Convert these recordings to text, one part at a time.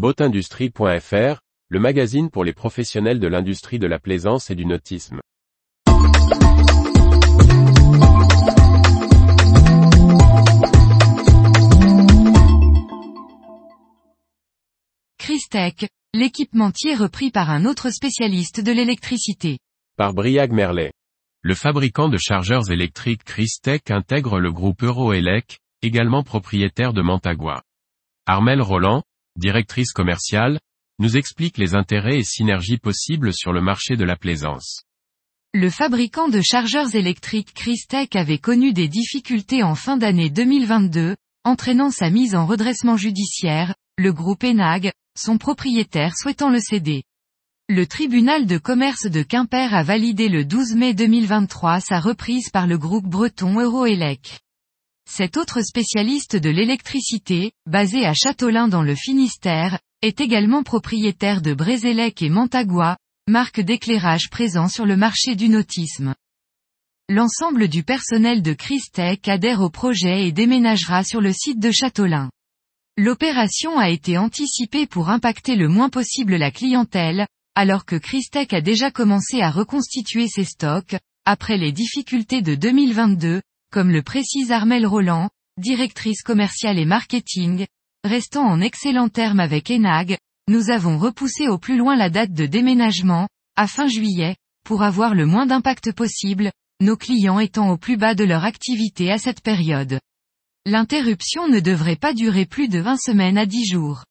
Boatindustrie.fr, le magazine pour les professionnels de l'industrie de la plaisance et du nautisme. Christec, l'équipementier repris par un autre spécialiste de l'électricité. Par Briag Merlet. Le fabricant de chargeurs électriques Christec intègre le groupe Euroelec, également propriétaire de Mantagua. Armel Roland, directrice commerciale, nous explique les intérêts et synergies possibles sur le marché de la plaisance. Le fabricant de chargeurs électriques Christec avait connu des difficultés en fin d'année 2022, entraînant sa mise en redressement judiciaire, le groupe Enag, son propriétaire souhaitant le céder. Le tribunal de commerce de Quimper a validé le 12 mai 2023 sa reprise par le groupe breton Euroelec. Cet autre spécialiste de l'électricité, basé à Châteaulin dans le Finistère, est également propriétaire de Brézélec et Mantagua, marque d'éclairage présent sur le marché du nautisme. L'ensemble du personnel de Christec adhère au projet et déménagera sur le site de Châteaulin. L'opération a été anticipée pour impacter le moins possible la clientèle, alors que Christec a déjà commencé à reconstituer ses stocks, après les difficultés de 2022, comme le précise Armel Roland, directrice commerciale et marketing, restant en excellent terme avec Enag, nous avons repoussé au plus loin la date de déménagement, à fin juillet, pour avoir le moins d'impact possible, nos clients étant au plus bas de leur activité à cette période. L'interruption ne devrait pas durer plus de 20 semaines à 10 jours.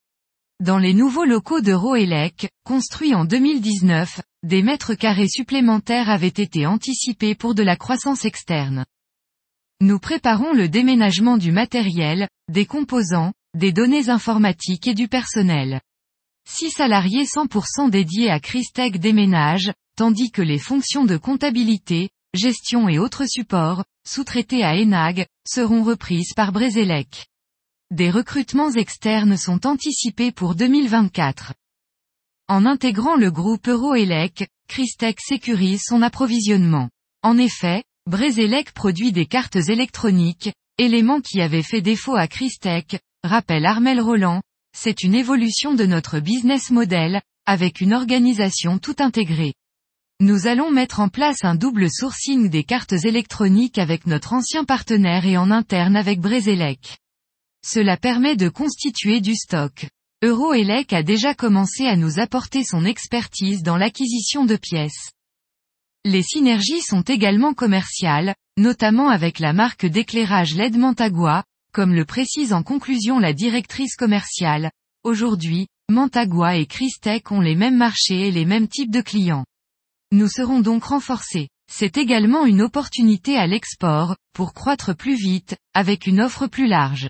Dans les nouveaux locaux de Roelec, construits en 2019, des mètres carrés supplémentaires avaient été anticipés pour de la croissance externe. Nous préparons le déménagement du matériel, des composants, des données informatiques et du personnel. Six salariés 100% dédiés à Christec déménagent, tandis que les fonctions de comptabilité, gestion et autres supports, sous-traités à Enag, seront reprises par Brézélec. Des recrutements externes sont anticipés pour 2024. En intégrant le groupe Euroelec, Christec sécurise son approvisionnement. En effet, Brézélec produit des cartes électroniques, élément qui avait fait défaut à Christec, rappelle Armel Roland, c'est une évolution de notre business model, avec une organisation tout intégrée. Nous allons mettre en place un double sourcing des cartes électroniques avec notre ancien partenaire et en interne avec Brézélec. Cela permet de constituer du stock. Euroelec a déjà commencé à nous apporter son expertise dans l'acquisition de pièces. Les synergies sont également commerciales, notamment avec la marque d'éclairage LED Mantagua, comme le précise en conclusion la directrice commerciale. Aujourd'hui, Mantagua et Christec ont les mêmes marchés et les mêmes types de clients. Nous serons donc renforcés. C'est également une opportunité à l'export, pour croître plus vite, avec une offre plus large.